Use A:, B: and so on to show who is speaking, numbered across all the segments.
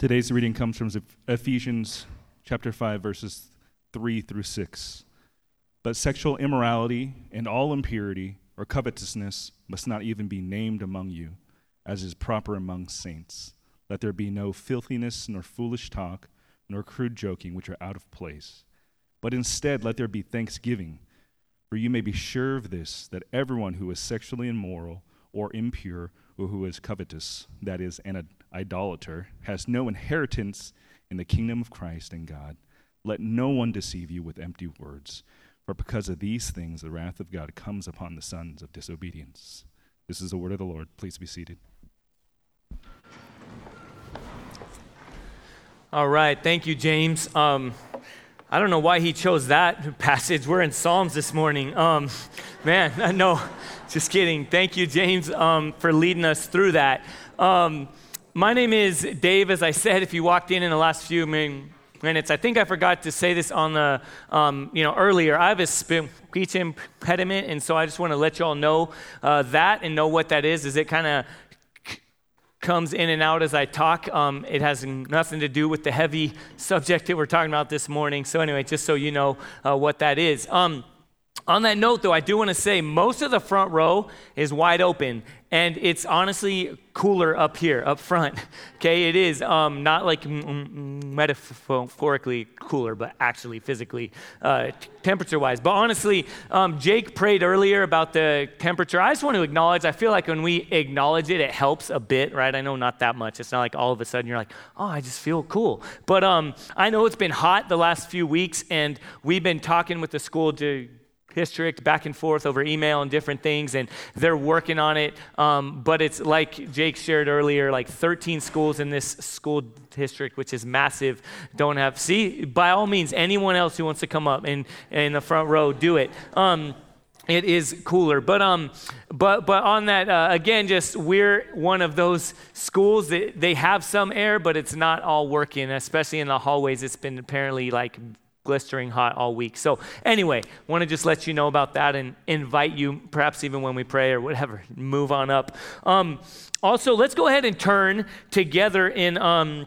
A: Today's reading comes from Ephesians chapter 5 verses 3 through 6. But sexual immorality and all impurity or covetousness must not even be named among you, as is proper among saints. Let there be no filthiness, nor foolish talk, nor crude joking, which are out of place. But instead, let there be thanksgiving. For you may be sure of this, that everyone who is sexually immoral or impure, or who is covetous, that is, an idolater, has no inheritance in the kingdom of Christ and God. Let no one deceive you with empty words, for because of these things the wrath of God comes upon the sons of disobedience. This is the word of the Lord. Please be seated.
B: All right, thank you, James. Um, I don't know why he chose that passage. We're in Psalms this morning. Um, man, no, just kidding. Thank you, James, um, for leading us through that. Um, my name is Dave. As I said, if you walked in in the last few minutes, I think I forgot to say this on the, um, you know, earlier. I have a speech impediment, and so I just want to let you all know uh, that and know what that is. Is it kind of comes in and out as I talk. Um, it has nothing to do with the heavy subject that we're talking about this morning. So, anyway, just so you know uh, what that is. Um, on that note, though, I do want to say most of the front row is wide open, and it's honestly cooler up here, up front. Okay, it is um, not like metaphorically cooler, but actually physically, uh, temperature wise. But honestly, um, Jake prayed earlier about the temperature. I just want to acknowledge, I feel like when we acknowledge it, it helps a bit, right? I know not that much. It's not like all of a sudden you're like, oh, I just feel cool. But um, I know it's been hot the last few weeks, and we've been talking with the school to district back and forth over email and different things and they're working on it. Um, but it's like jake shared earlier like 13 schools in this school district which is massive don't have see by all means anyone else who wants to come up and in the front row do it. Um, it is cooler. But um but but on that uh, again just we're one of those schools that they have some air but it's not all working especially in the hallways. It's been apparently like blistering hot all week. So, anyway, want to just let you know about that and invite you, perhaps even when we pray or whatever, move on up. Um, also, let's go ahead and turn together in. Um,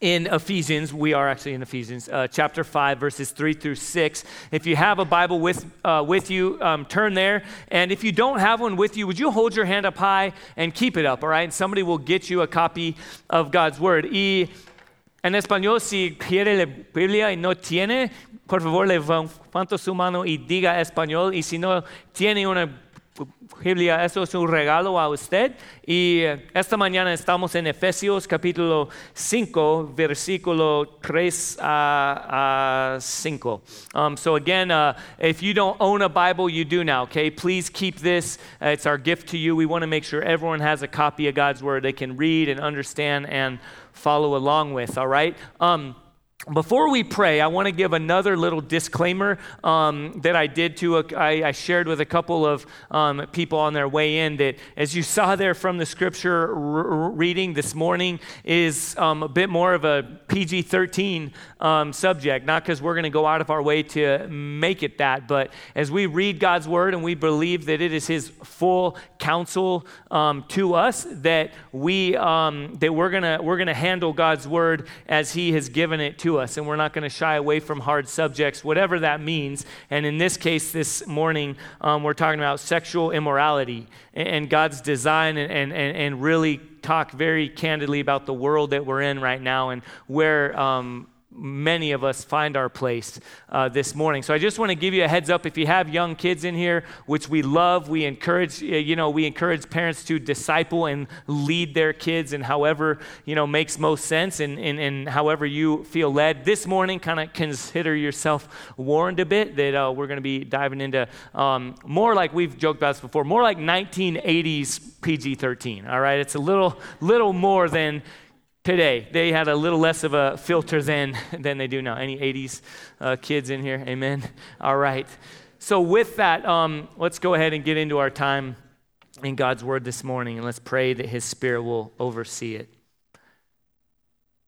B: in Ephesians, we are actually in Ephesians, uh, chapter 5, verses 3 through 6. If you have a Bible with, uh, with you, um, turn there. And if you don't have one with you, would you hold your hand up high and keep it up, all right? And somebody will get you a copy of God's Word. Y En español, si quiere la Biblia y no tiene, por favor levante su mano y diga español. Y si no tiene una Biblia, eso es un regalo a usted. Y eh, esta mañana estamos en Efesios capítulo 5, versículo 3 a, 5. Um, so again, uh, if you don't own a Bible, you do now, okay? Please keep this. Uh, it's our gift to you. We want to make sure everyone has a copy of God's Word they can read and understand and follow along with, all right? Um, before we pray, I want to give another little disclaimer um, that I did to, a, I, I shared with a couple of um, people on their way in that, as you saw there from the scripture r- reading this morning, is um, a bit more of a PG 13 um, subject. Not because we're going to go out of our way to make it that, but as we read God's word and we believe that it is His full counsel um, to us, that, we, um, that we're going we're going to handle God's word as He has given it to to us, and we're not going to shy away from hard subjects, whatever that means. And in this case, this morning, um, we're talking about sexual immorality and, and God's design, and, and, and really talk very candidly about the world that we're in right now and where. Um, many of us find our place uh, this morning. So I just want to give you a heads up. If you have young kids in here, which we love, we encourage, you know, we encourage parents to disciple and lead their kids in however, you know, makes most sense and, and, and however you feel led. This morning, kind of consider yourself warned a bit that uh, we're going to be diving into um, more like we've joked about this before, more like 1980s PG-13. All right, it's a little, little more than today. They had a little less of a filter then than they do now. Any 80s uh, kids in here? Amen. All right. So, with that, um, let's go ahead and get into our time in God's Word this morning, and let's pray that His Spirit will oversee it.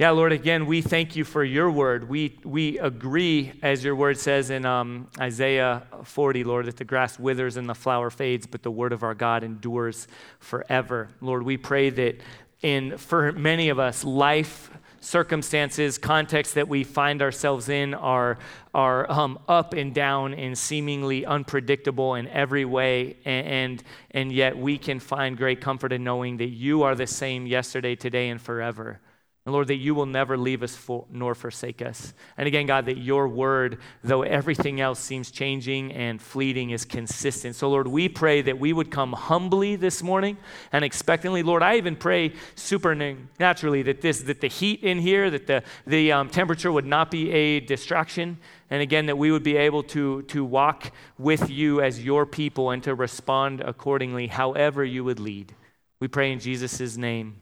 B: Yeah, Lord, again, we thank you for your word. We, we agree, as your word says in um, Isaiah 40, Lord, that the grass withers and the flower fades, but the word of our God endures forever. Lord, we pray that and for many of us, life circumstances, contexts that we find ourselves in are, are um, up and down and seemingly unpredictable in every way. And, and, and yet we can find great comfort in knowing that you are the same yesterday, today, and forever. And Lord, that you will never leave us for, nor forsake us. And again, God, that your word, though everything else seems changing and fleeting, is consistent. So, Lord, we pray that we would come humbly this morning and expectantly. Lord, I even pray supernaturally that this, that the heat in here, that the, the um, temperature would not be a distraction. And again, that we would be able to, to walk with you as your people and to respond accordingly, however you would lead. We pray in Jesus' name.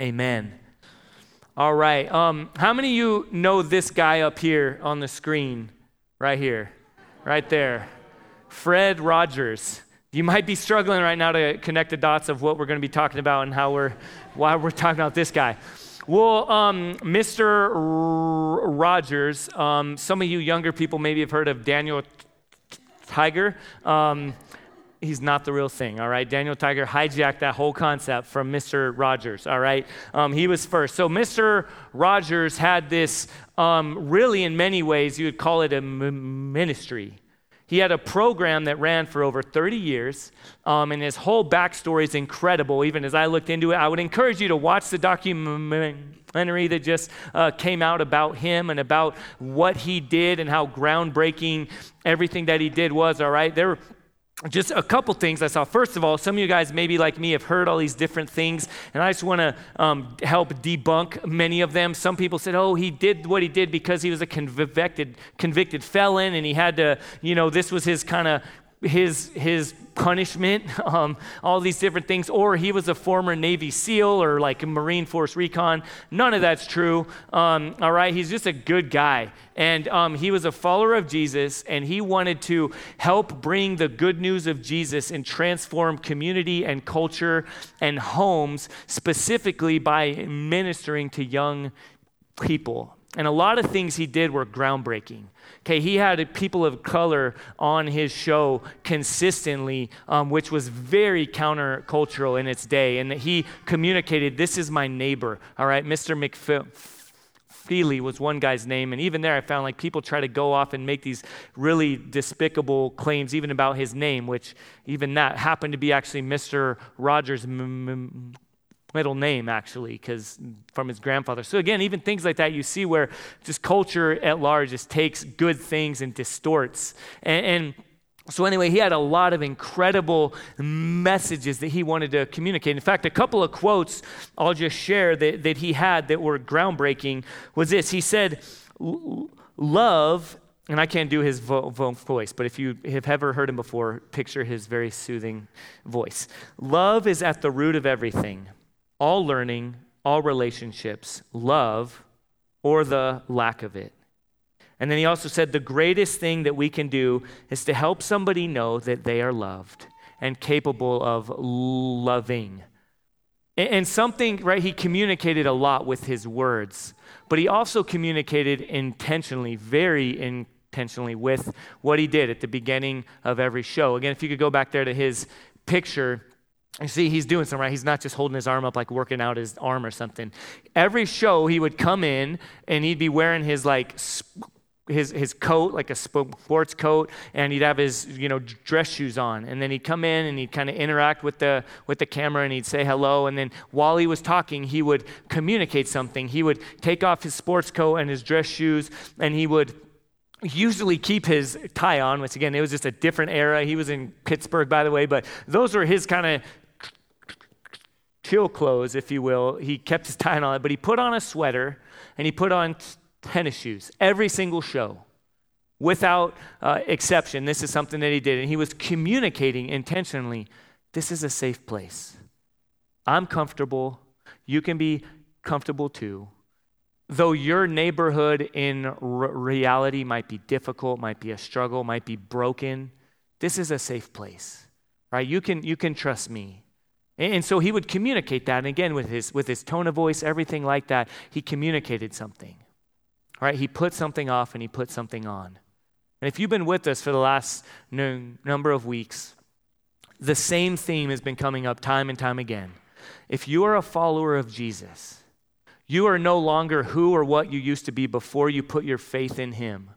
B: Amen. All right. Um, how many of you know this guy up here on the screen? Right here. Right there. Fred Rogers. You might be struggling right now to connect the dots of what we're going to be talking about and how we're, why we're talking about this guy. Well, um, Mr. R- Rogers, um, some of you younger people maybe have heard of Daniel Tiger. Um, he's not the real thing, all right? Daniel Tiger hijacked that whole concept from Mr. Rogers, all right? Um, he was first. So Mr. Rogers had this, um, really, in many ways, you would call it a m- ministry. He had a program that ran for over 30 years, um, and his whole backstory is incredible. Even as I looked into it, I would encourage you to watch the documentary that just uh, came out about him and about what he did and how groundbreaking everything that he did was. All right, there just a couple things I saw. First of all, some of you guys, maybe like me, have heard all these different things, and I just want to um, help debunk many of them. Some people said, oh, he did what he did because he was a convicted, convicted felon, and he had to, you know, this was his kind of his his punishment, um, all these different things, or he was a former Navy SEAL or like a Marine Force Recon. None of that's true. Um, all right, he's just a good guy, and um, he was a follower of Jesus, and he wanted to help bring the good news of Jesus and transform community and culture and homes specifically by ministering to young people. And a lot of things he did were groundbreaking. Okay, he had people of color on his show consistently, um, which was very countercultural in its day. And he communicated, This is my neighbor. All right, Mr. McFeely was one guy's name. And even there, I found like people try to go off and make these really despicable claims, even about his name, which even that happened to be actually Mr. Rogers' m- m- middle name actually because from his grandfather so again even things like that you see where just culture at large just takes good things and distorts and, and so, anyway, he had a lot of incredible messages that he wanted to communicate. In fact, a couple of quotes I'll just share that, that he had that were groundbreaking was this. He said, Love, and I can't do his vo- vo- voice, but if you have ever heard him before, picture his very soothing voice. Love is at the root of everything all learning, all relationships, love, or the lack of it. And then he also said the greatest thing that we can do is to help somebody know that they are loved and capable of loving. And something, right, he communicated a lot with his words, but he also communicated intentionally, very intentionally, with what he did at the beginning of every show. Again, if you could go back there to his picture, you see, he's doing something right. He's not just holding his arm up like working out his arm or something. Every show, he would come in and he'd be wearing his like his his coat, like a sports coat, and he'd have his you know dress shoes on. And then he'd come in and he'd kind of interact with the with the camera and he'd say hello. And then while he was talking, he would communicate something. He would take off his sports coat and his dress shoes, and he would usually keep his tie on, which again, it was just a different era. He was in Pittsburgh, by the way, but those were his kind of chill clothes, if you will. He kept his tie on but he put on a sweater and he put on t- tennis shoes every single show without uh, exception. This is something that he did. And he was communicating intentionally this is a safe place. I'm comfortable. You can be comfortable too. Though your neighborhood in r- reality might be difficult, might be a struggle, might be broken, this is a safe place, right? You can, you can trust me. And so he would communicate that. And again, with his, with his tone of voice, everything like that, he communicated something. Right? He put something off and he put something on. And if you've been with us for the last number of weeks, the same theme has been coming up time and time again. If you are a follower of Jesus, You are no longer who or what you used to be before you put your faith in Him.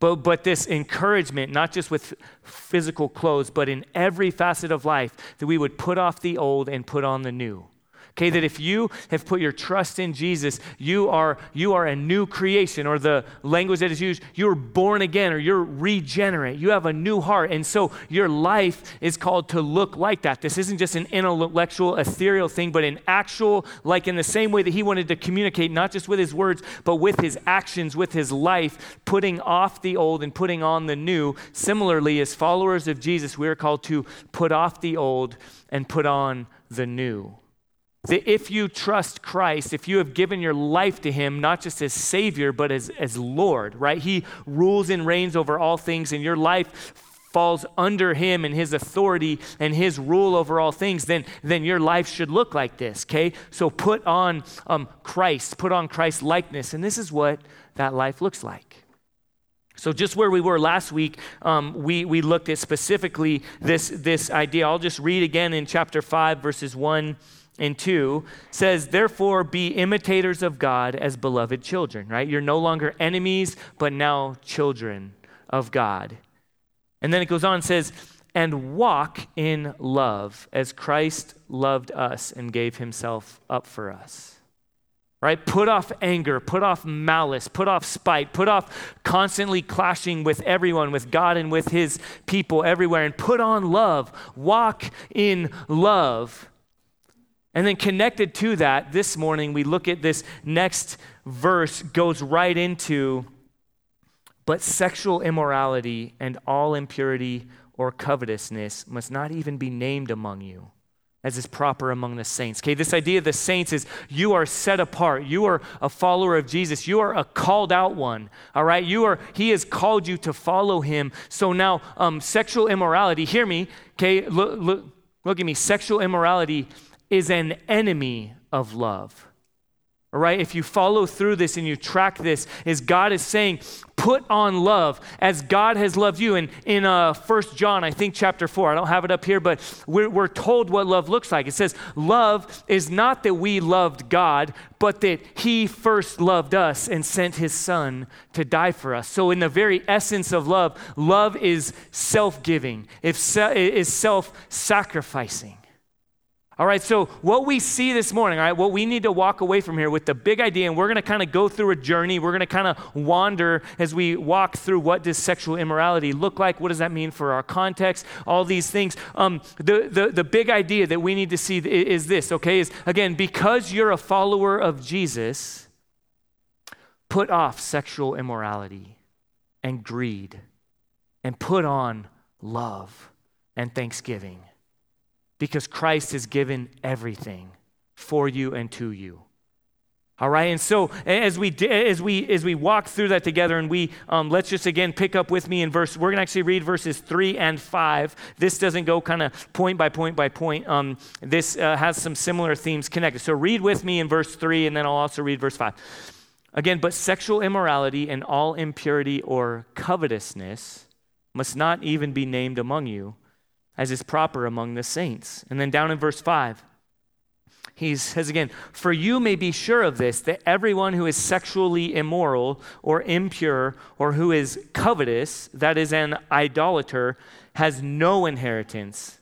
B: But, but this encouragement, not just with physical clothes, but in every facet of life, that we would put off the old and put on the new. Okay, that if you have put your trust in Jesus, you are, you are a new creation, or the language that is used, you're born again or you're regenerate. You have a new heart. And so your life is called to look like that. This isn't just an intellectual, ethereal thing, but an actual, like in the same way that he wanted to communicate, not just with his words, but with his actions, with his life, putting off the old and putting on the new. Similarly, as followers of Jesus, we are called to put off the old and put on the new. That if you trust Christ, if you have given your life to Him, not just as Savior, but as, as Lord, right? He rules and reigns over all things, and your life falls under Him and His authority and His rule over all things, then, then your life should look like this, okay? So put on um, Christ, put on Christ's likeness, and this is what that life looks like. So, just where we were last week, um, we, we looked at specifically this, this idea. I'll just read again in chapter 5, verses 1 and 2 says, Therefore, be imitators of God as beloved children, right? You're no longer enemies, but now children of God. And then it goes on and says, And walk in love as Christ loved us and gave himself up for us. Right? Put off anger, put off malice, put off spite, put off constantly clashing with everyone, with God and with his people everywhere, and put on love. Walk in love. And then connected to that, this morning we look at this next verse goes right into but sexual immorality and all impurity or covetousness must not even be named among you as is proper among the saints. Okay, this idea of the saints is you are set apart. You are a follower of Jesus. You are a called out one. All right, you are. He has called you to follow Him. So now, um, sexual immorality. Hear me. Okay, look, look, look at me. Sexual immorality is an enemy of love. All right, if you follow through this and you track this, is God is saying, put on love as God has loved you. And in uh, 1 John, I think chapter 4, I don't have it up here, but we're, we're told what love looks like. It says, Love is not that we loved God, but that He first loved us and sent His Son to die for us. So, in the very essence of love, love is self giving, is self sacrificing. All right, so what we see this morning, all right, what we need to walk away from here with the big idea, and we're going to kind of go through a journey. We're going to kind of wander as we walk through what does sexual immorality look like? What does that mean for our context? All these things. Um, the, the, the big idea that we need to see is this, okay, is again, because you're a follower of Jesus, put off sexual immorality and greed and put on love and thanksgiving because Christ has given everything for you and to you. All right, and so as we as we as we walk through that together, and we um, let's just again pick up with me in verse. We're gonna actually read verses three and five. This doesn't go kind of point by point by point. Um, this uh, has some similar themes connected. So read with me in verse three, and then I'll also read verse five. Again, but sexual immorality and all impurity or covetousness must not even be named among you as is proper among the saints. And then down in verse 5, he says again, For you may be sure of this, that everyone who is sexually immoral or impure or who is covetous, that is, an idolater, has no inheritance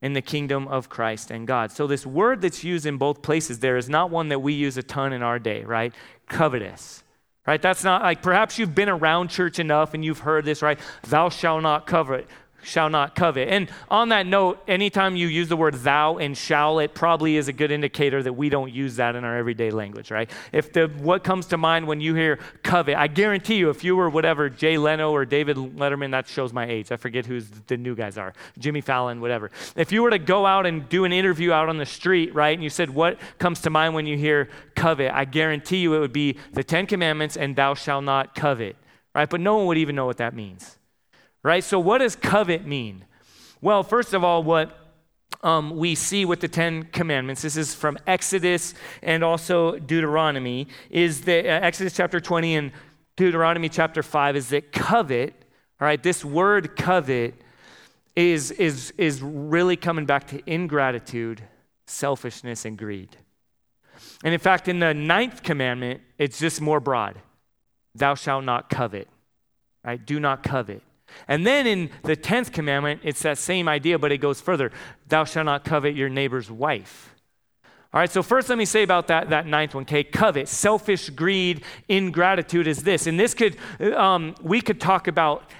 B: in the kingdom of Christ and God. So, this word that's used in both places there is not one that we use a ton in our day, right? Covetous. Right? That's not like perhaps you've been around church enough and you've heard this, right? Thou shalt not covet shall not covet. And on that note, anytime you use the word thou and shall, it probably is a good indicator that we don't use that in our everyday language, right? If the what comes to mind when you hear covet, I guarantee you, if you were whatever Jay Leno or David Letterman, that shows my age. I forget who the new guys are, Jimmy Fallon, whatever. If you were to go out and do an interview out on the street, right, and you said what comes to mind when you hear covet, I guarantee you it would be the Ten Commandments and thou shalt not covet, right? But no one would even know what that means right? So, what does covet mean? Well, first of all, what um, we see with the Ten Commandments, this is from Exodus and also Deuteronomy, is that uh, Exodus chapter 20 and Deuteronomy chapter 5 is that covet, all right, this word covet is, is, is really coming back to ingratitude, selfishness, and greed. And in fact, in the ninth commandment, it's just more broad Thou shalt not covet, right? Do not covet. And then in the 10th commandment, it's that same idea, but it goes further Thou shalt not covet your neighbor's wife. All right, so first let me say about that, that ninth one, okay? Covet, selfish greed, ingratitude is this. And this could, um, we could talk about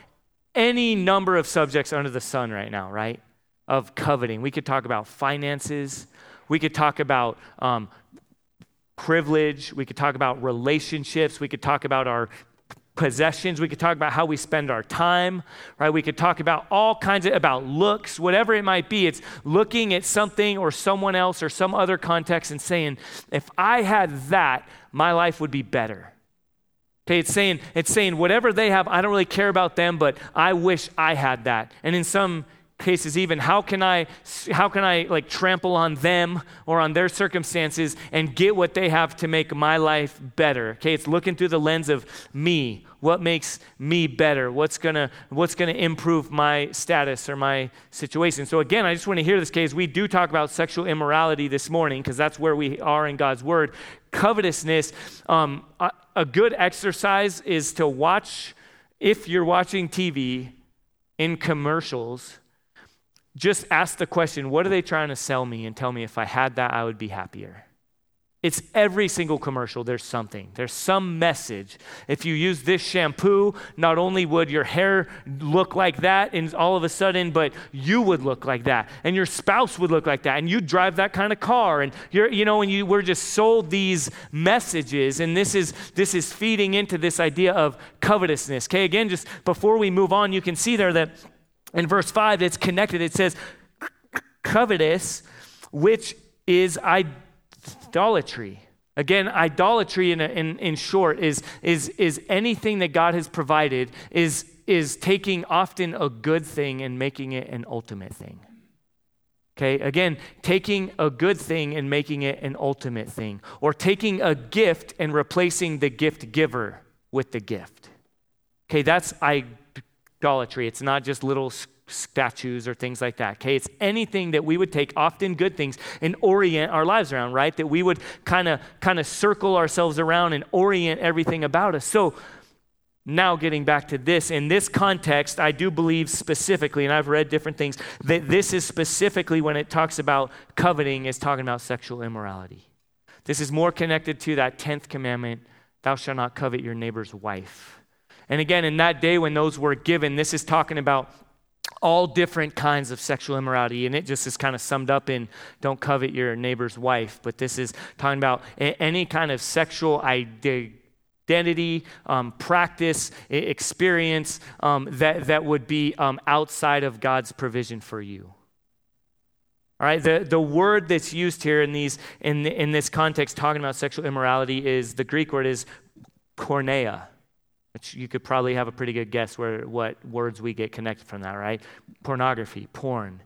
B: any number of subjects under the sun right now, right? Of coveting. We could talk about finances. We could talk about um, privilege. We could talk about relationships. We could talk about our possessions. We could talk about how we spend our time, right? We could talk about all kinds of, about looks, whatever it might be. It's looking at something or someone else or some other context and saying, if I had that, my life would be better. Okay, it's saying, it's saying whatever they have, I don't really care about them, but I wish I had that. And in some cases even how can i how can i like trample on them or on their circumstances and get what they have to make my life better? Okay it's looking through the lens of me. What makes me better? What's gonna what's gonna improve my status or my situation? So again i just want to hear this case. We do talk about sexual immorality this morning because that's where we are in god's word. Covetousness um, a, a good exercise is to watch if you're watching tv in commercials just ask the question what are they trying to sell me and tell me if I had that, I would be happier. It's every single commercial, there's something. There's some message. If you use this shampoo, not only would your hair look like that and all of a sudden, but you would look like that. And your spouse would look like that. And you drive that kind of car. And you're, you know, and you we're just sold these messages. And this is this is feeding into this idea of covetousness. Okay, again, just before we move on, you can see there that in verse 5, it's connected. It says, covetous, which is idolatry. Again, idolatry in, in, in short is, is, is anything that God has provided, is, is taking often a good thing and making it an ultimate thing. Okay, again, taking a good thing and making it an ultimate thing, or taking a gift and replacing the gift giver with the gift. Okay, that's idolatry idolatry. It's not just little statues or things like that. Okay, it's anything that we would take, often good things, and orient our lives around, right? That we would kind of kind of circle ourselves around and orient everything about us. So now getting back to this in this context i do believe specifically and i've read different things that this is specifically when it talks about coveting is talking about sexual immorality this is more connected to that 10th commandment thou shalt not covet your neighbor's wife and again, in that day when those were given, this is talking about all different kinds of sexual immorality. And it just is kind of summed up in don't covet your neighbor's wife. But this is talking about any kind of sexual identity, um, practice, experience um, that, that would be um, outside of God's provision for you. All right, the, the word that's used here in, these, in, in this context, talking about sexual immorality, is the Greek word is porneia you could probably have a pretty good guess where what words we get connected from that, right? Pornography, porn,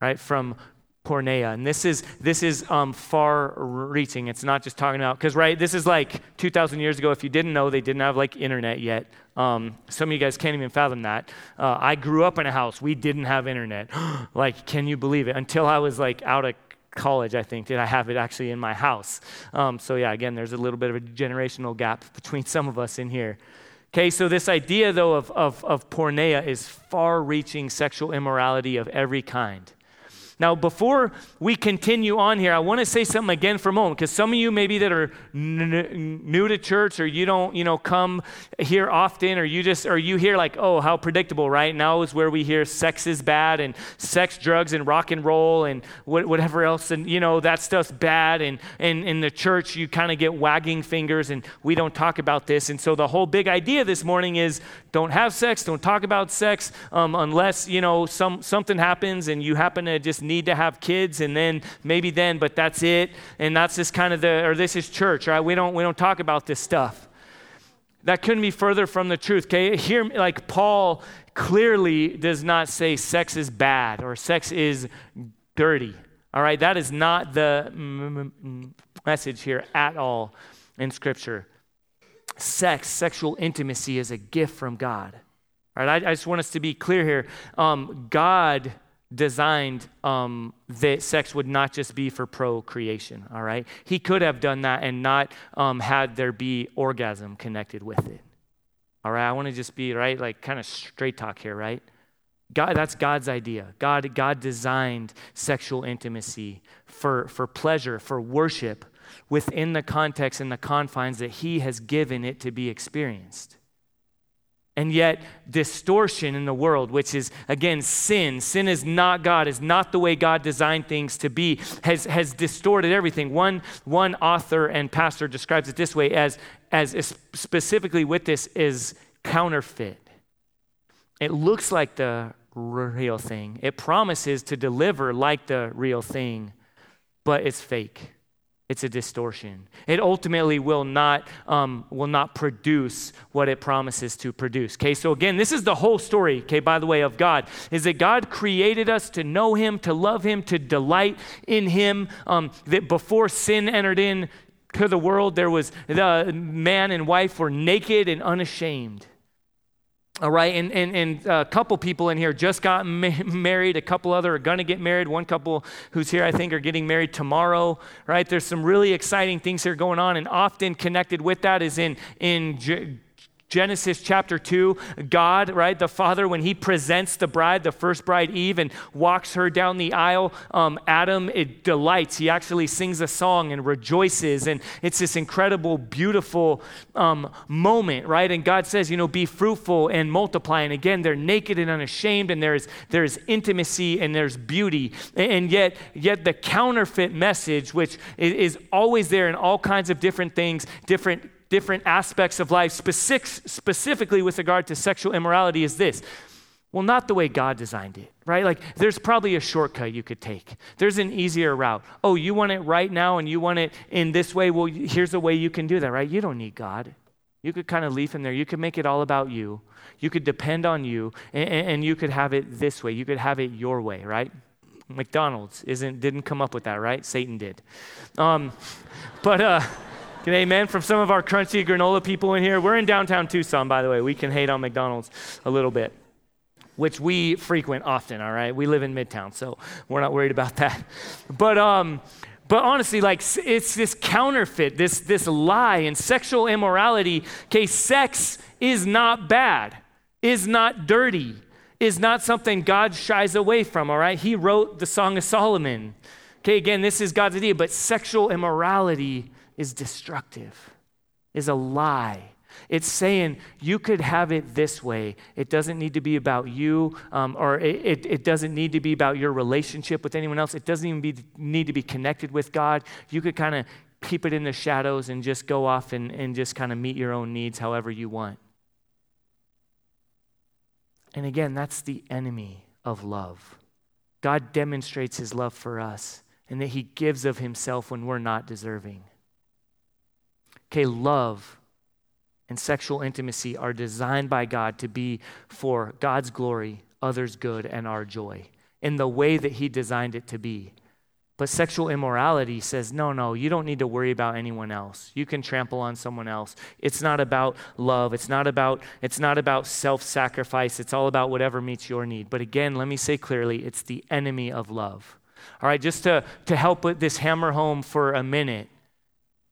B: right? From porneia. And this is this is um, far reaching. It's not just talking about because right, this is like 2,000 years ago. If you didn't know, they didn't have like internet yet. Um, some of you guys can't even fathom that. Uh, I grew up in a house we didn't have internet. like, can you believe it? Until I was like out of college, I think, did I have it actually in my house. Um, so yeah, again, there's a little bit of a generational gap between some of us in here. Okay, so this idea, though, of, of, of porneia is far reaching sexual immorality of every kind. Now, before we continue on here, I want to say something again for a moment because some of you maybe that are n- new to church or you don't, you know, come here often or you just or you hear like, "Oh, how predictable," right? Now is where we hear sex is bad and sex, drugs and rock and roll and whatever else and you know, that stuff's bad and and in the church you kind of get wagging fingers and we don't talk about this. And so the whole big idea this morning is don't have sex, don't talk about sex um, unless, you know, some something happens and you happen to just need to have kids and then maybe then, but that's it. And that's just kind of the, or this is church, right? We don't, we don't talk about this stuff. That couldn't be further from the truth. Okay, here, like Paul clearly does not say sex is bad or sex is dirty. All right, that is not the message here at all in Scripture. Sex, sexual intimacy is a gift from God. All right, I, I just want us to be clear here. Um, God designed um, that sex would not just be for procreation, all right? He could have done that and not um, had there be orgasm connected with it. All right, I want to just be, right, like kind of straight talk here, right? God, that's God's idea. God, God designed sexual intimacy for, for pleasure, for worship, within the context and the confines that He has given it to be experienced. And yet, distortion in the world, which is again sin, sin is not God, is not the way God designed things to be, has, has distorted everything. One, one author and pastor describes it this way as, as specifically with this is counterfeit. It looks like the real thing, it promises to deliver like the real thing, but it's fake. It's a distortion. It ultimately will not, um, will not produce what it promises to produce. Okay, so again, this is the whole story, okay, by the way, of God, is that God created us to know Him, to love Him, to delight in Him. Um, that before sin entered in to the world, there was the man and wife were naked and unashamed. All right, and, and, and a couple people in here just got ma- married. A couple other are going to get married. One couple who's here, I think, are getting married tomorrow. Right? There's some really exciting things here going on, and often connected with that is in in Genesis chapter 2, God, right, the father, when he presents the bride, the first bride Eve, and walks her down the aisle, um, Adam, it delights. He actually sings a song and rejoices. And it's this incredible, beautiful um, moment, right? And God says, you know, be fruitful and multiply. And again, they're naked and unashamed, and there's, there's intimacy and there's beauty. And yet, yet the counterfeit message, which is always there in all kinds of different things, different different aspects of life, specific, specifically with regard to sexual immorality, is this. Well, not the way God designed it, right? Like, there's probably a shortcut you could take. There's an easier route. Oh, you want it right now and you want it in this way? Well, here's a way you can do that, right? You don't need God. You could kind of leave him there. You could make it all about you. You could depend on you, and, and you could have it this way. You could have it your way, right? McDonald's isn't didn't come up with that, right? Satan did. Um, but uh, Amen from some of our crunchy granola people in here. We're in downtown Tucson, by the way. We can hate on McDonald's a little bit, which we frequent often, all right? We live in Midtown, so we're not worried about that. But, um, but honestly, like it's this counterfeit, this, this lie and sexual immorality. Okay, sex is not bad, is not dirty, is not something God shies away from, all right? He wrote the Song of Solomon. Okay, again, this is God's idea, but sexual immorality is destructive, is a lie. It's saying you could have it this way. It doesn't need to be about you, um, or it, it, it, doesn't need to be about your relationship with anyone else. It doesn't even be, need to be connected with God. You could kind of keep it in the shadows and just go off and, and just kind of meet your own needs however you want. And again, that's the enemy of love. God demonstrates his love for us and that he gives of himself when we're not deserving. Okay, love and sexual intimacy are designed by God to be for God's glory, others' good, and our joy in the way that He designed it to be. But sexual immorality says, no, no, you don't need to worry about anyone else. You can trample on someone else. It's not about love. It's not about, it's not about self-sacrifice. It's all about whatever meets your need. But again, let me say clearly, it's the enemy of love. All right, just to, to help put this hammer home for a minute.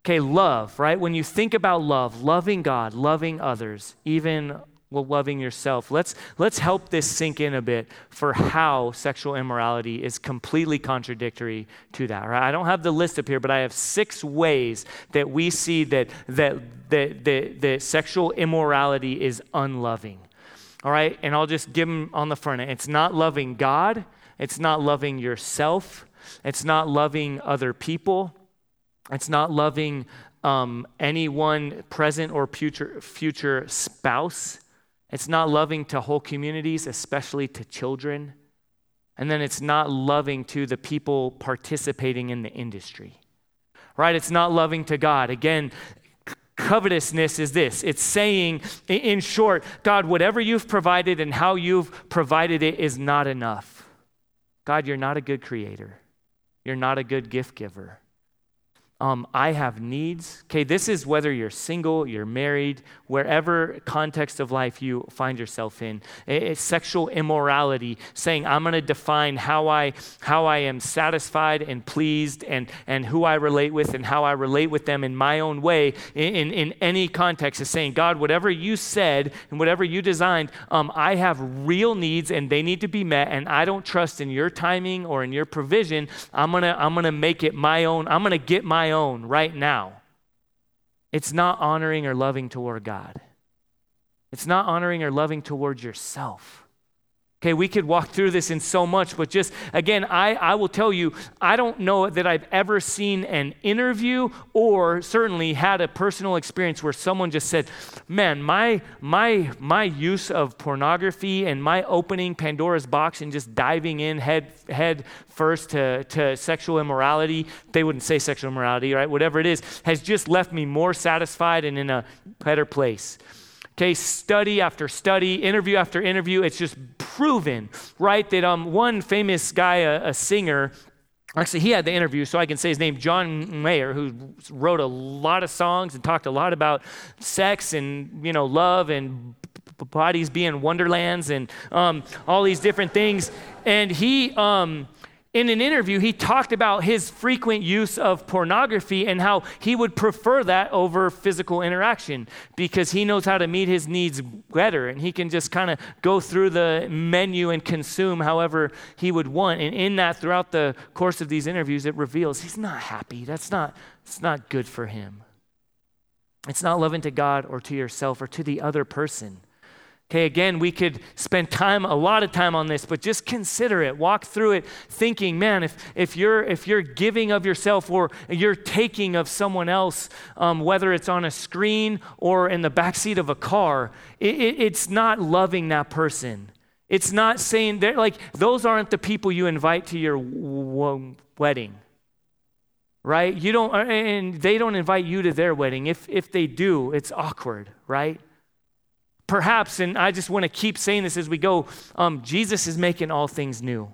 B: Okay, love, right? When you think about love, loving God, loving others, even well, loving yourself, let's, let's help this sink in a bit for how sexual immorality is completely contradictory to that. Right? I don't have the list up here, but I have six ways that we see that, that, that, that, that sexual immorality is unloving. All right, and I'll just give them on the front. It's not loving God, it's not loving yourself, it's not loving other people. It's not loving um, anyone present or future, future spouse. It's not loving to whole communities, especially to children. And then it's not loving to the people participating in the industry. Right? It's not loving to God. Again, covetousness is this it's saying, in short, God, whatever you've provided and how you've provided it is not enough. God, you're not a good creator, you're not a good gift giver. Um, I have needs. Okay, this is whether you're single, you're married, wherever context of life you find yourself in. It's sexual immorality, saying I'm going to define how I how I am satisfied and pleased, and and who I relate with, and how I relate with them in my own way. In in, any context, is saying God, whatever you said and whatever you designed, um, I have real needs and they need to be met, and I don't trust in your timing or in your provision. I'm gonna I'm gonna make it my own. I'm gonna get my own right now, it's not honoring or loving toward God. It's not honoring or loving towards yourself. Okay, we could walk through this in so much, but just again, I, I will tell you, I don't know that I've ever seen an interview or certainly had a personal experience where someone just said, Man, my my my use of pornography and my opening Pandora's box and just diving in head head first to, to sexual immorality, they wouldn't say sexual immorality, right? Whatever it is, has just left me more satisfied and in a better place. Okay, study after study, interview after interview, it's just proven, right? That um, one famous guy, a, a singer, Actually, he had the interview, so I can say his name, John Mayer, who wrote a lot of songs and talked a lot about sex and you know love and bodies being wonderlands and um, all these different things. And he um, in an interview, he talked about his frequent use of pornography and how he would prefer that over physical interaction because he knows how to meet his needs better and he can just kind of go through the menu and consume however he would want. And in that, throughout the course of these interviews, it reveals he's not happy. That's not, it's not good for him. It's not loving to God or to yourself or to the other person. Okay, again, we could spend time, a lot of time on this, but just consider it. Walk through it thinking, man, if, if, you're, if you're giving of yourself or you're taking of someone else, um, whether it's on a screen or in the backseat of a car, it, it, it's not loving that person. It's not saying that, like, those aren't the people you invite to your w- wedding right you don't and they don't invite you to their wedding if if they do it's awkward right perhaps, and I just want to keep saying this as we go, um, Jesus is making all things new.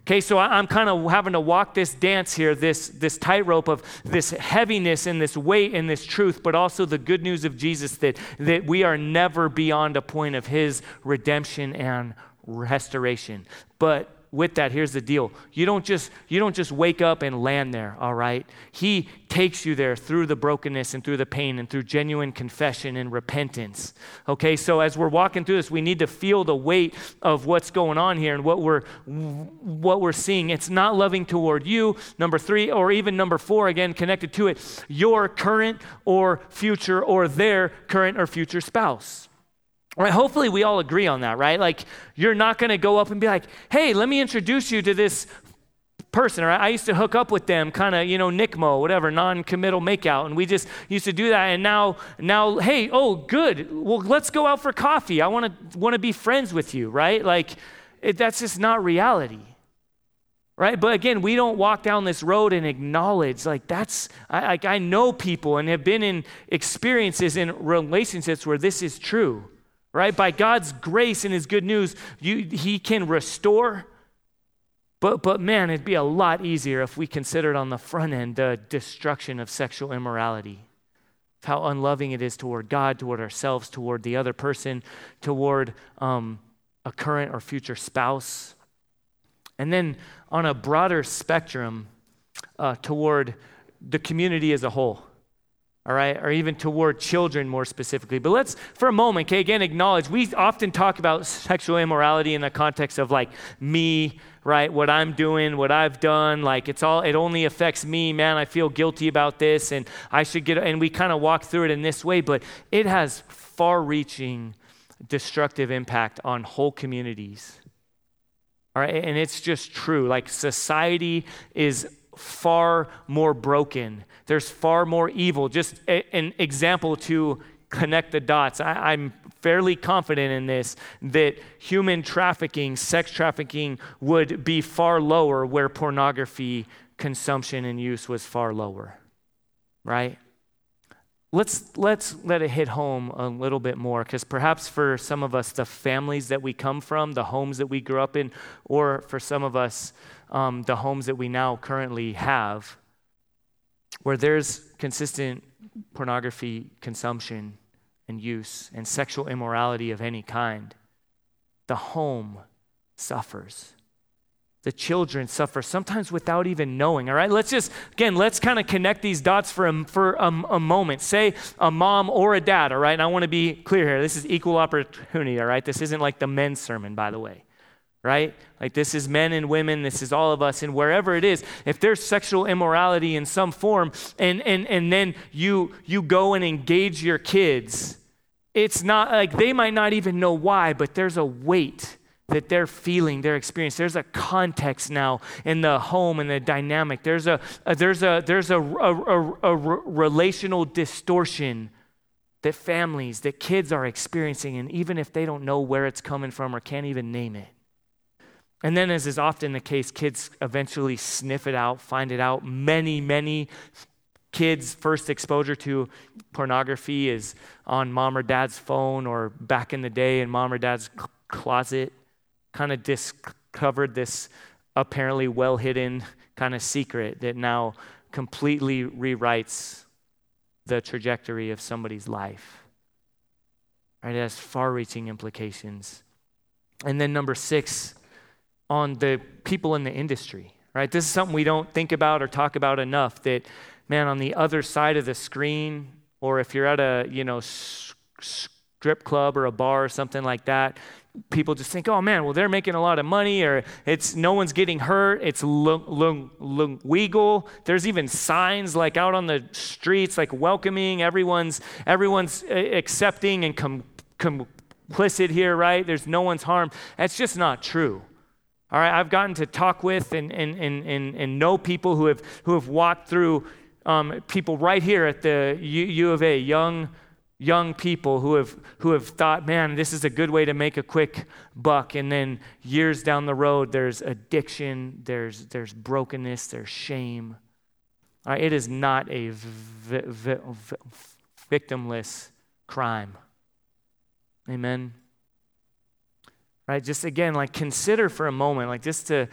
B: Okay, so I'm kind of having to walk this dance here, this, this tightrope of this heaviness and this weight and this truth, but also the good news of Jesus that, that we are never beyond a point of his redemption and restoration. But with that, here's the deal. You don't just you don't just wake up and land there, all right? He takes you there through the brokenness and through the pain and through genuine confession and repentance. Okay? So as we're walking through this, we need to feel the weight of what's going on here and what we're what we're seeing. It's not loving toward you, number 3, or even number 4 again connected to it, your current or future or their current or future spouse. Right, hopefully we all agree on that, right? Like you're not going to go up and be like, "Hey, let me introduce you to this person." Right? I used to hook up with them, kind of, you know, NICMO, whatever, non-committal makeout, and we just used to do that. And now, now, hey, oh, good. Well, let's go out for coffee. I want to want to be friends with you, right? Like it, that's just not reality. Right? But again, we don't walk down this road and acknowledge, like, that's, I, like, I know people and have been in experiences in relationships where this is true right? By God's grace and His good news, you, He can restore. But, but man, it'd be a lot easier if we considered on the front end the destruction of sexual immorality, how unloving it is toward God, toward ourselves, toward the other person, toward um, a current or future spouse. And then on a broader spectrum, uh, toward the community as a whole all right, or even toward children more specifically. But let's, for a moment, okay, again, acknowledge we often talk about sexual immorality in the context of like me, right, what I'm doing, what I've done, like it's all, it only affects me, man, I feel guilty about this, and I should get, and we kind of walk through it in this way, but it has far reaching destructive impact on whole communities. All right, and it's just true. Like society is far more broken there's far more evil. Just a, an example to connect the dots. I, I'm fairly confident in this that human trafficking, sex trafficking, would be far lower where pornography consumption and use was far lower. Right? Let's, let's let it hit home a little bit more because perhaps for some of us, the families that we come from, the homes that we grew up in, or for some of us, um, the homes that we now currently have, where there's consistent pornography consumption and use and sexual immorality of any kind, the home suffers. The children suffer, sometimes without even knowing. All right, let's just, again, let's kind of connect these dots for, a, for a, a moment. Say a mom or a dad, all right, and I want to be clear here. This is equal opportunity, all right? This isn't like the men's sermon, by the way right? Like this is men and women, this is all of us, and wherever it is, if there's sexual immorality in some form, and and and then you you go and engage your kids, it's not like they might not even know why, but there's a weight that they're feeling, their experience. There's a context now in the home and the dynamic. There's a, a there's a there's a, a, a, a relational distortion that families, that kids are experiencing, and even if they don't know where it's coming from or can't even name it. And then, as is often the case, kids eventually sniff it out, find it out. Many, many kids' first exposure to pornography is on mom or dad's phone or back in the day in mom or dad's closet. Kind of discovered this apparently well hidden kind of secret that now completely rewrites the trajectory of somebody's life. Right? It has far reaching implications. And then, number six, on the people in the industry, right? This is something we don't think about or talk about enough that, man, on the other side of the screen, or if you're at a, you know, strip club or a bar or something like that, people just think, oh man, well, they're making a lot of money, or it's no one's getting hurt, it's legal. There's even signs like out on the streets, like welcoming, everyone's, everyone's uh, accepting and com- complicit here, right? There's no one's harm. That's just not true. All right, I've gotten to talk with and, and, and, and, and know people who have, who have walked through um, people right here at the U, U of A, young, young people who have, who have thought, man, this is a good way to make a quick buck. And then years down the road, there's addiction, there's, there's brokenness, there's shame. All right, it is not a vi- vi- vi- victimless crime. Amen right? Just again, like consider for a moment, like just to,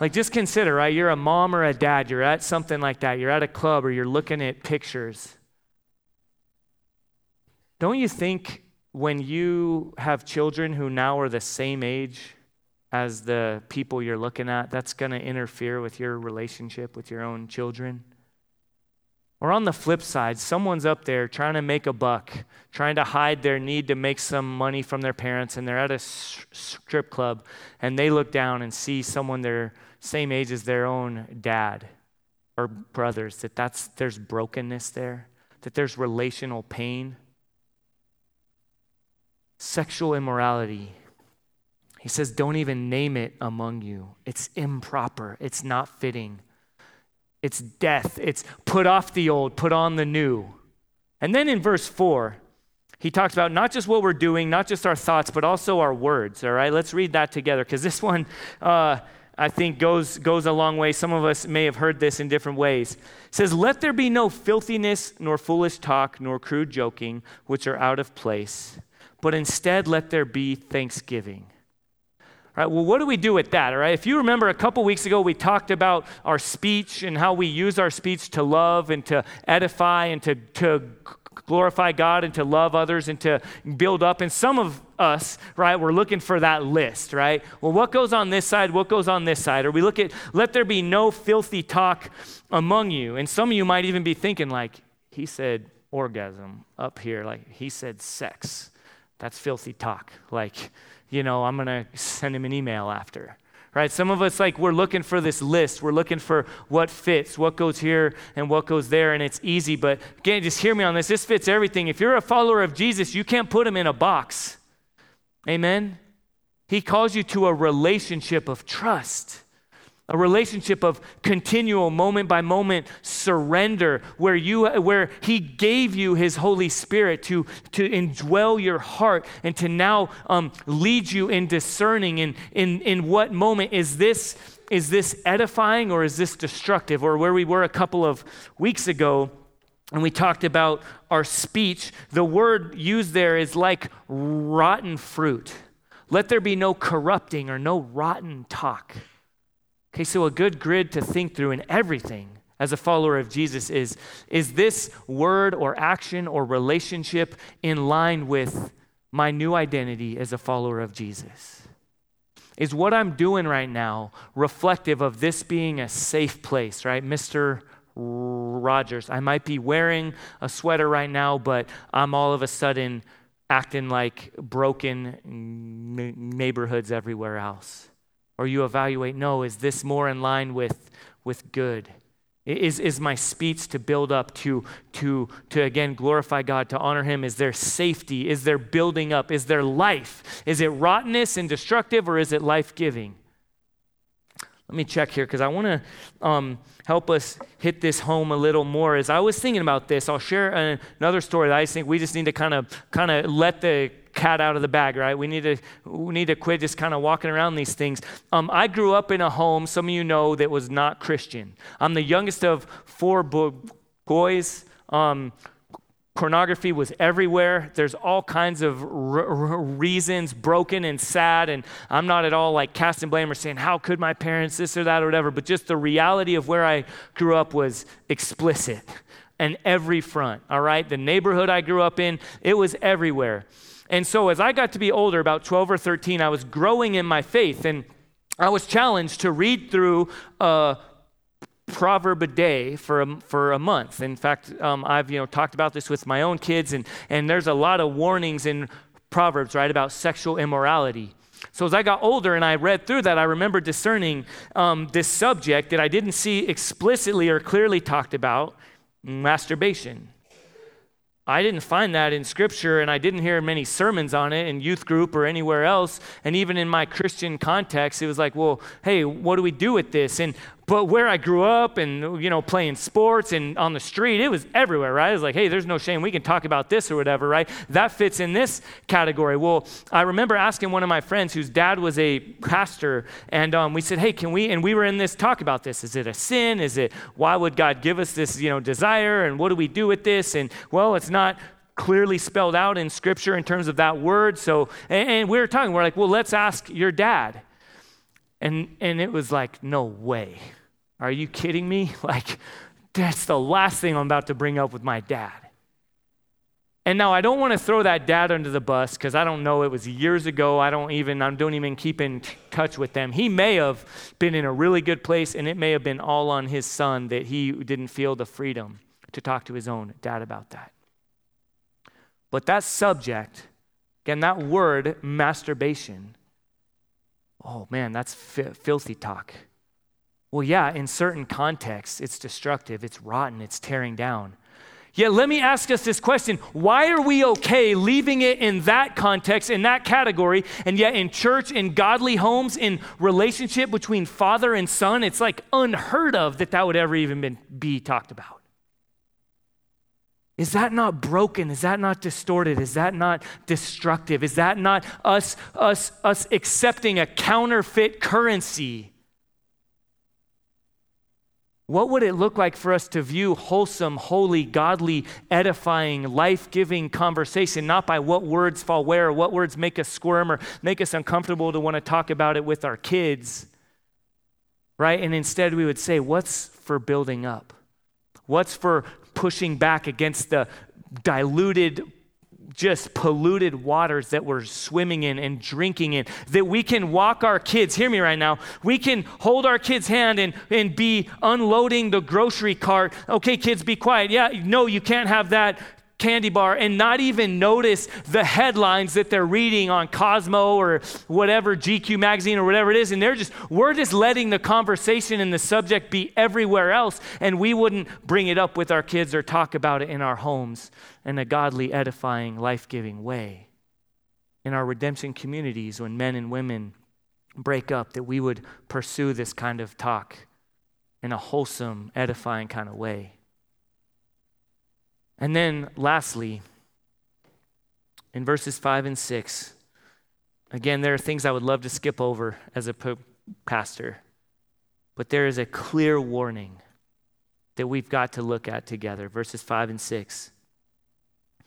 B: like just consider, right? You're a mom or a dad, you're at something like that, you're at a club or you're looking at pictures. Don't you think when you have children who now are the same age as the people you're looking at, that's going to interfere with your relationship with your own children? Or on the flip side, someone's up there trying to make a buck, trying to hide their need to make some money from their parents, and they're at a strip club, and they look down and see someone their same age as their own dad or brothers, that that's, there's brokenness there, that there's relational pain. Sexual immorality. He says, don't even name it among you. It's improper, it's not fitting. It's death. It's put off the old, put on the new. And then in verse 4, he talks about not just what we're doing, not just our thoughts, but also our words. All right, let's read that together because this one, uh, I think, goes, goes a long way. Some of us may have heard this in different ways. It says, Let there be no filthiness, nor foolish talk, nor crude joking, which are out of place, but instead let there be thanksgiving. All right, well, what do we do with that? All right, if you remember a couple weeks ago, we talked about our speech and how we use our speech to love and to edify and to, to glorify God and to love others and to build up. And some of us, right, we're looking for that list, right? Well, what goes on this side? What goes on this side? Or we look at, let there be no filthy talk among you. And some of you might even be thinking, like, he said orgasm up here, like, he said sex. That's filthy talk. Like, you know, I'm going to send him an email after. Right? Some of us, like, we're looking for this list. We're looking for what fits, what goes here and what goes there, and it's easy. But again, just hear me on this. This fits everything. If you're a follower of Jesus, you can't put him in a box. Amen? He calls you to a relationship of trust a relationship of continual moment by moment surrender where you where he gave you his holy spirit to to indwell your heart and to now um, lead you in discerning in in in what moment is this is this edifying or is this destructive? Or where we were a couple of weeks ago and we talked about our speech the word used there is like rotten fruit. Let there be no corrupting or no rotten talk Okay, so a good grid to think through in everything, as a follower of Jesus is is this word or action or relationship in line with my new identity as a follower of Jesus? Is what I'm doing right now reflective of this being a safe place, right? Mr. Rogers, I might be wearing a sweater right now, but I'm all of a sudden acting like broken neighborhoods everywhere else. Or you evaluate, no, is this more in line with, with good? Is, is my speech to build up, to, to, to again glorify God, to honor Him? Is there safety? Is there building up? Is there life? Is it rottenness and destructive, or is it life giving? Let me check here because I want to um, help us hit this home a little more. As I was thinking about this, I'll share another story that I think we just need to kind of kind of let the cat out of the bag, right? We need to we need to quit just kind of walking around these things. Um, I grew up in a home, some of you know, that was not Christian. I'm the youngest of four boys. Um, pornography was everywhere. There's all kinds of r- r- reasons, broken and sad. And I'm not at all like casting blame or saying, how could my parents, this or that or whatever. But just the reality of where I grew up was explicit and every front, all right? The neighborhood I grew up in, it was everywhere. And so as I got to be older, about 12 or 13, I was growing in my faith and I was challenged to read through a proverb a day for a, for a month. In fact, um, I've you know talked about this with my own kids, and, and there's a lot of warnings in Proverbs, right, about sexual immorality. So as I got older and I read through that, I remember discerning um, this subject that I didn't see explicitly or clearly talked about masturbation. I didn't find that in scripture, and I didn't hear many sermons on it in youth group or anywhere else. And even in my Christian context, it was like, well, hey, what do we do with this? And but where I grew up and, you know, playing sports and on the street, it was everywhere, right? It was like, hey, there's no shame. We can talk about this or whatever, right? That fits in this category. Well, I remember asking one of my friends whose dad was a pastor, and um, we said, hey, can we, and we were in this talk about this. Is it a sin? Is it, why would God give us this, you know, desire? And what do we do with this? And, well, it's not clearly spelled out in scripture in terms of that word. So, and, and we were talking, we're like, well, let's ask your dad. And, and it was like, no way. Are you kidding me? Like, that's the last thing I'm about to bring up with my dad. And now I don't want to throw that dad under the bus because I don't know. It was years ago. I don't even I don't even keep in touch with them. He may have been in a really good place, and it may have been all on his son that he didn't feel the freedom to talk to his own dad about that. But that subject, again, that word masturbation, oh man, that's fi- filthy talk. Well, yeah, in certain contexts, it's destructive, it's rotten, it's tearing down. Yet let me ask us this question why are we okay leaving it in that context, in that category, and yet in church, in godly homes, in relationship between father and son, it's like unheard of that that would ever even been, be talked about? Is that not broken? Is that not distorted? Is that not destructive? Is that not us, us, us accepting a counterfeit currency? What would it look like for us to view wholesome, holy, godly, edifying, life giving conversation, not by what words fall where, or what words make us squirm or make us uncomfortable to want to talk about it with our kids, right? And instead we would say, what's for building up? What's for pushing back against the diluted just polluted waters that we're swimming in and drinking in. That we can walk our kids, hear me right now, we can hold our kids' hand and, and be unloading the grocery cart. Okay, kids, be quiet. Yeah, no, you can't have that candy bar and not even notice the headlines that they're reading on Cosmo or whatever, GQ magazine or whatever it is. And they're just, we're just letting the conversation and the subject be everywhere else. And we wouldn't bring it up with our kids or talk about it in our homes in a godly, edifying, life giving way. In our redemption communities, when men and women break up, that we would pursue this kind of talk in a wholesome, edifying kind of way. And then, lastly, in verses 5 and 6, again, there are things I would love to skip over as a pastor, but there is a clear warning that we've got to look at together. Verses 5 and 6.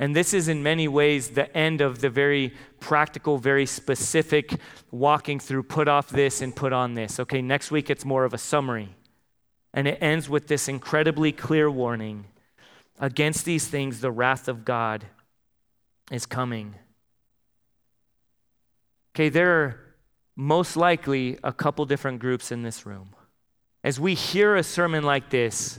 B: And this is in many ways the end of the very practical, very specific walking through put off this and put on this. Okay, next week it's more of a summary. And it ends with this incredibly clear warning against these things, the wrath of God is coming. Okay, there are most likely a couple different groups in this room. As we hear a sermon like this,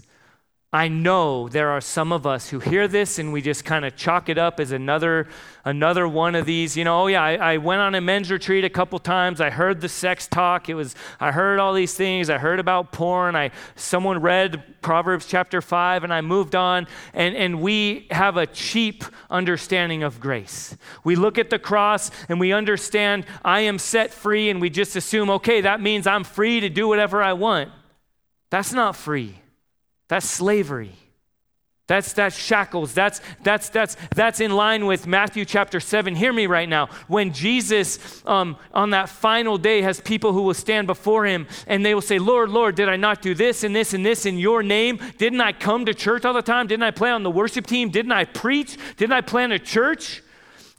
B: I know there are some of us who hear this and we just kind of chalk it up as another another one of these. You know, oh yeah, I, I, went on a men's retreat a couple times. I heard the sex talk. It was I heard all these things. I heard about porn. I someone read Proverbs chapter five and I moved on. And and we have a cheap understanding of grace. We look at the cross and we understand I am set free, and we just assume, okay, that means I'm free to do whatever I want. That's not free. That's slavery. That's that's shackles. That's that's that's that's in line with Matthew chapter seven. Hear me right now. When Jesus um, on that final day has people who will stand before him and they will say, "Lord, Lord, did I not do this and this and this in Your name? Didn't I come to church all the time? Didn't I play on the worship team? Didn't I preach? Didn't I plant a church?"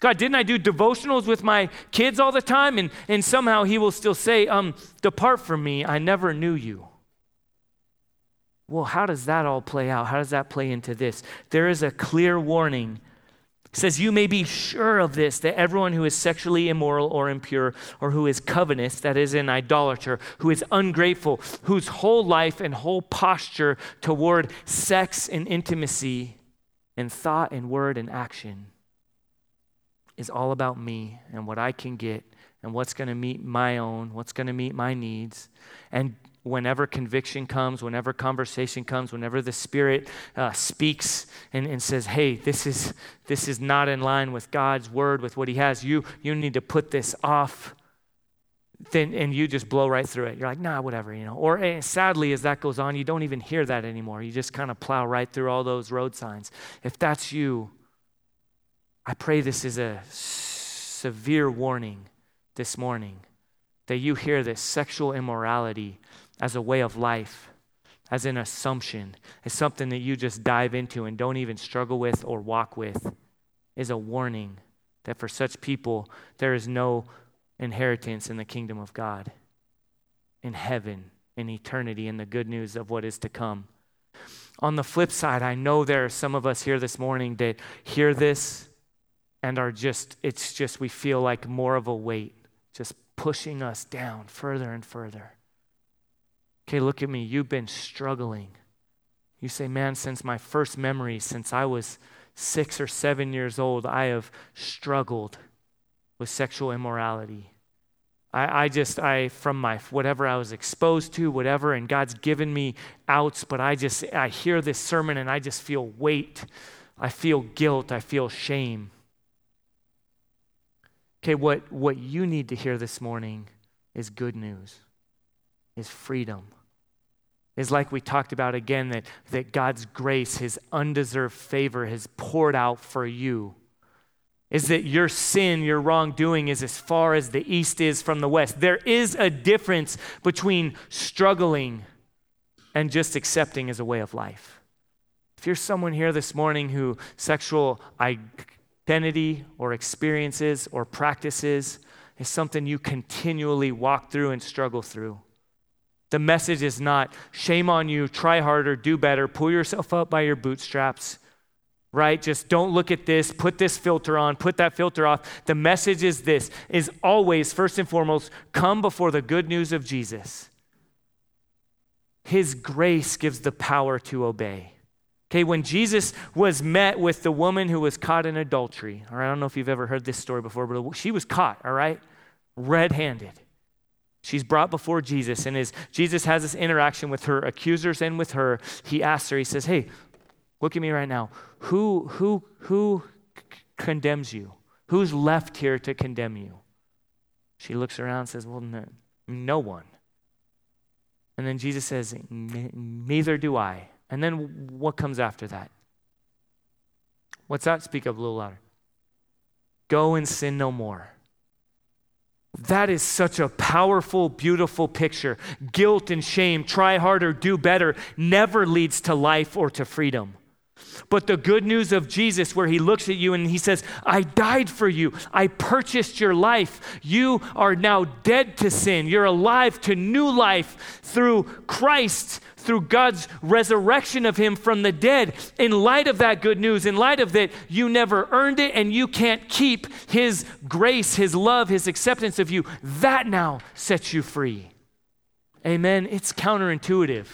B: God, didn't I do devotionals with my kids all the time? And, and somehow he will still say, um, Depart from me, I never knew you. Well, how does that all play out? How does that play into this? There is a clear warning. It says, You may be sure of this, that everyone who is sexually immoral or impure, or who is covetous, that is, an idolater, who is ungrateful, whose whole life and whole posture toward sex and intimacy, and thought and word and action is all about me and what I can get and what's going to meet my own, what's going to meet my needs, and whenever conviction comes, whenever conversation comes, whenever the Spirit uh, speaks and, and says, hey, this is, this is not in line with God's word, with what He has, you, you need to put this off. Then, and you just blow right through it. You're like, nah, whatever, you know. Or eh, sadly, as that goes on, you don't even hear that anymore. You just kind of plow right through all those road signs. If that's you, I pray this is a severe warning this morning that you hear this sexual immorality as a way of life, as an assumption, as something that you just dive into and don't even struggle with or walk with, is a warning that for such people, there is no inheritance in the kingdom of God, in heaven, in eternity, in the good news of what is to come. On the flip side, I know there are some of us here this morning that hear this and are just, it's just, we feel like more of a weight, just pushing us down further and further. Okay, look at me. You've been struggling. You say, man, since my first memory, since I was six or seven years old, I have struggled with sexual immorality. I, I just, I, from my, whatever I was exposed to, whatever, and God's given me outs, but I just, I hear this sermon and I just feel weight. I feel guilt. I feel shame. Okay, what, what you need to hear this morning is good news is freedom. Is like we talked about again that, that God's grace, his undeserved favor, has poured out for you. Is that your sin, your wrongdoing is as far as the east is from the west. There is a difference between struggling and just accepting as a way of life. If you're someone here this morning who sexual identity or experiences or practices is something you continually walk through and struggle through, the message is not shame on you, try harder, do better, pull yourself up by your bootstraps, right? Just don't look at this, put this filter on, put that filter off. The message is this is always first and foremost come before the good news of Jesus. His grace gives the power to obey. Okay, when Jesus was met with the woman who was caught in adultery, right, I don't know if you've ever heard this story before, but she was caught, all right, red handed. She's brought before Jesus, and as Jesus has this interaction with her accusers and with her, he asks her, he says, Hey, look at me right now. Who, who, who c- condemns you? Who's left here to condemn you? She looks around and says, Well, no, no one. And then Jesus says, Neither do I. And then what comes after that? What's that? Speak up a little louder. Go and sin no more. That is such a powerful, beautiful picture. Guilt and shame, try harder, do better, never leads to life or to freedom. But the good news of Jesus, where he looks at you and he says, I died for you. I purchased your life. You are now dead to sin. You're alive to new life through Christ, through God's resurrection of him from the dead. In light of that good news, in light of that, you never earned it and you can't keep his grace, his love, his acceptance of you. That now sets you free. Amen. It's counterintuitive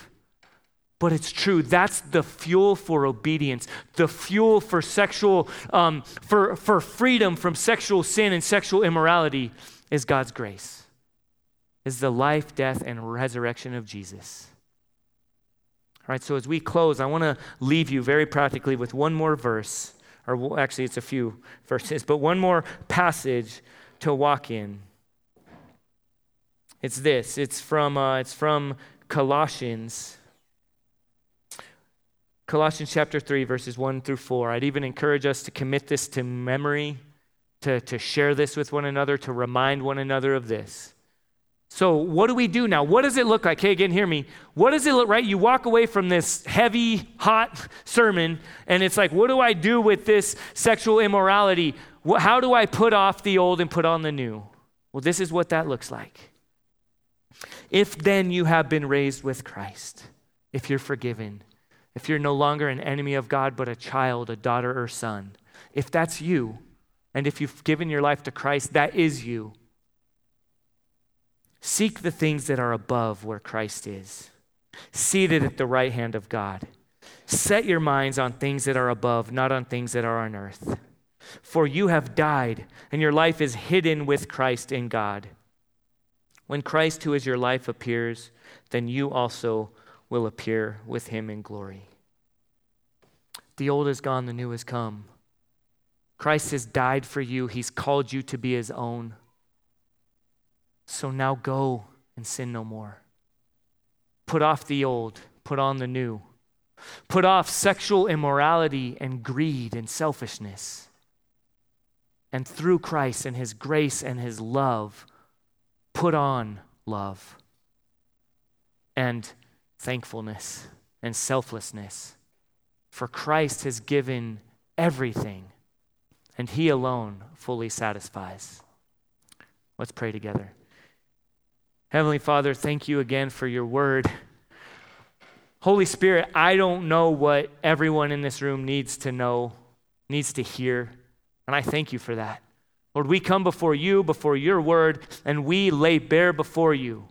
B: but it's true. That's the fuel for obedience, the fuel for sexual, um, for, for freedom from sexual sin and sexual immorality is God's grace, is the life, death, and resurrection of Jesus. All right, so as we close, I want to leave you very practically with one more verse, or well, actually, it's a few verses, but one more passage to walk in. It's this. It's from uh, it's from Colossians Colossians chapter 3, verses 1 through 4. I'd even encourage us to commit this to memory, to, to share this with one another, to remind one another of this. So, what do we do now? What does it look like? Hey, again, hear me. What does it look right? You walk away from this heavy, hot sermon, and it's like, what do I do with this sexual immorality? How do I put off the old and put on the new? Well, this is what that looks like. If then you have been raised with Christ, if you're forgiven, if you're no longer an enemy of God, but a child, a daughter, or son, if that's you, and if you've given your life to Christ, that is you. Seek the things that are above where Christ is, seated at the right hand of God. Set your minds on things that are above, not on things that are on earth. For you have died, and your life is hidden with Christ in God. When Christ, who is your life, appears, then you also will appear with him in glory. The old is gone, the new has come. Christ has died for you, he's called you to be his own. So now go and sin no more. Put off the old, put on the new. Put off sexual immorality and greed and selfishness. And through Christ and his grace and his love, put on love and thankfulness and selflessness. For Christ has given everything, and He alone fully satisfies. Let's pray together. Heavenly Father, thank you again for your word. Holy Spirit, I don't know what everyone in this room needs to know, needs to hear, and I thank you for that. Lord, we come before you, before your word, and we lay bare before you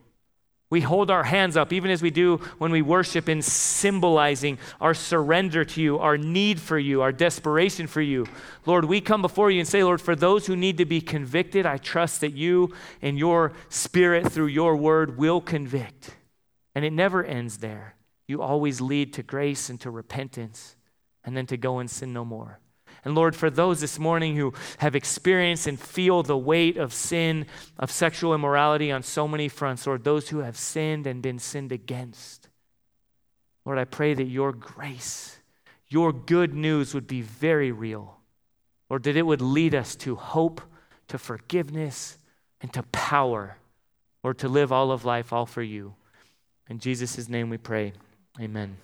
B: we hold our hands up, even as we do when we worship, in symbolizing our surrender to you, our need for you, our desperation for you. Lord, we come before you and say, Lord, for those who need to be convicted, I trust that you and your spirit through your word will convict. And it never ends there. You always lead to grace and to repentance, and then to go and sin no more. And Lord, for those this morning who have experienced and feel the weight of sin, of sexual immorality on so many fronts, Lord, those who have sinned and been sinned against, Lord, I pray that your grace, your good news would be very real. Lord, that it would lead us to hope, to forgiveness, and to power, or to live all of life all for you. In Jesus' name we pray. Amen.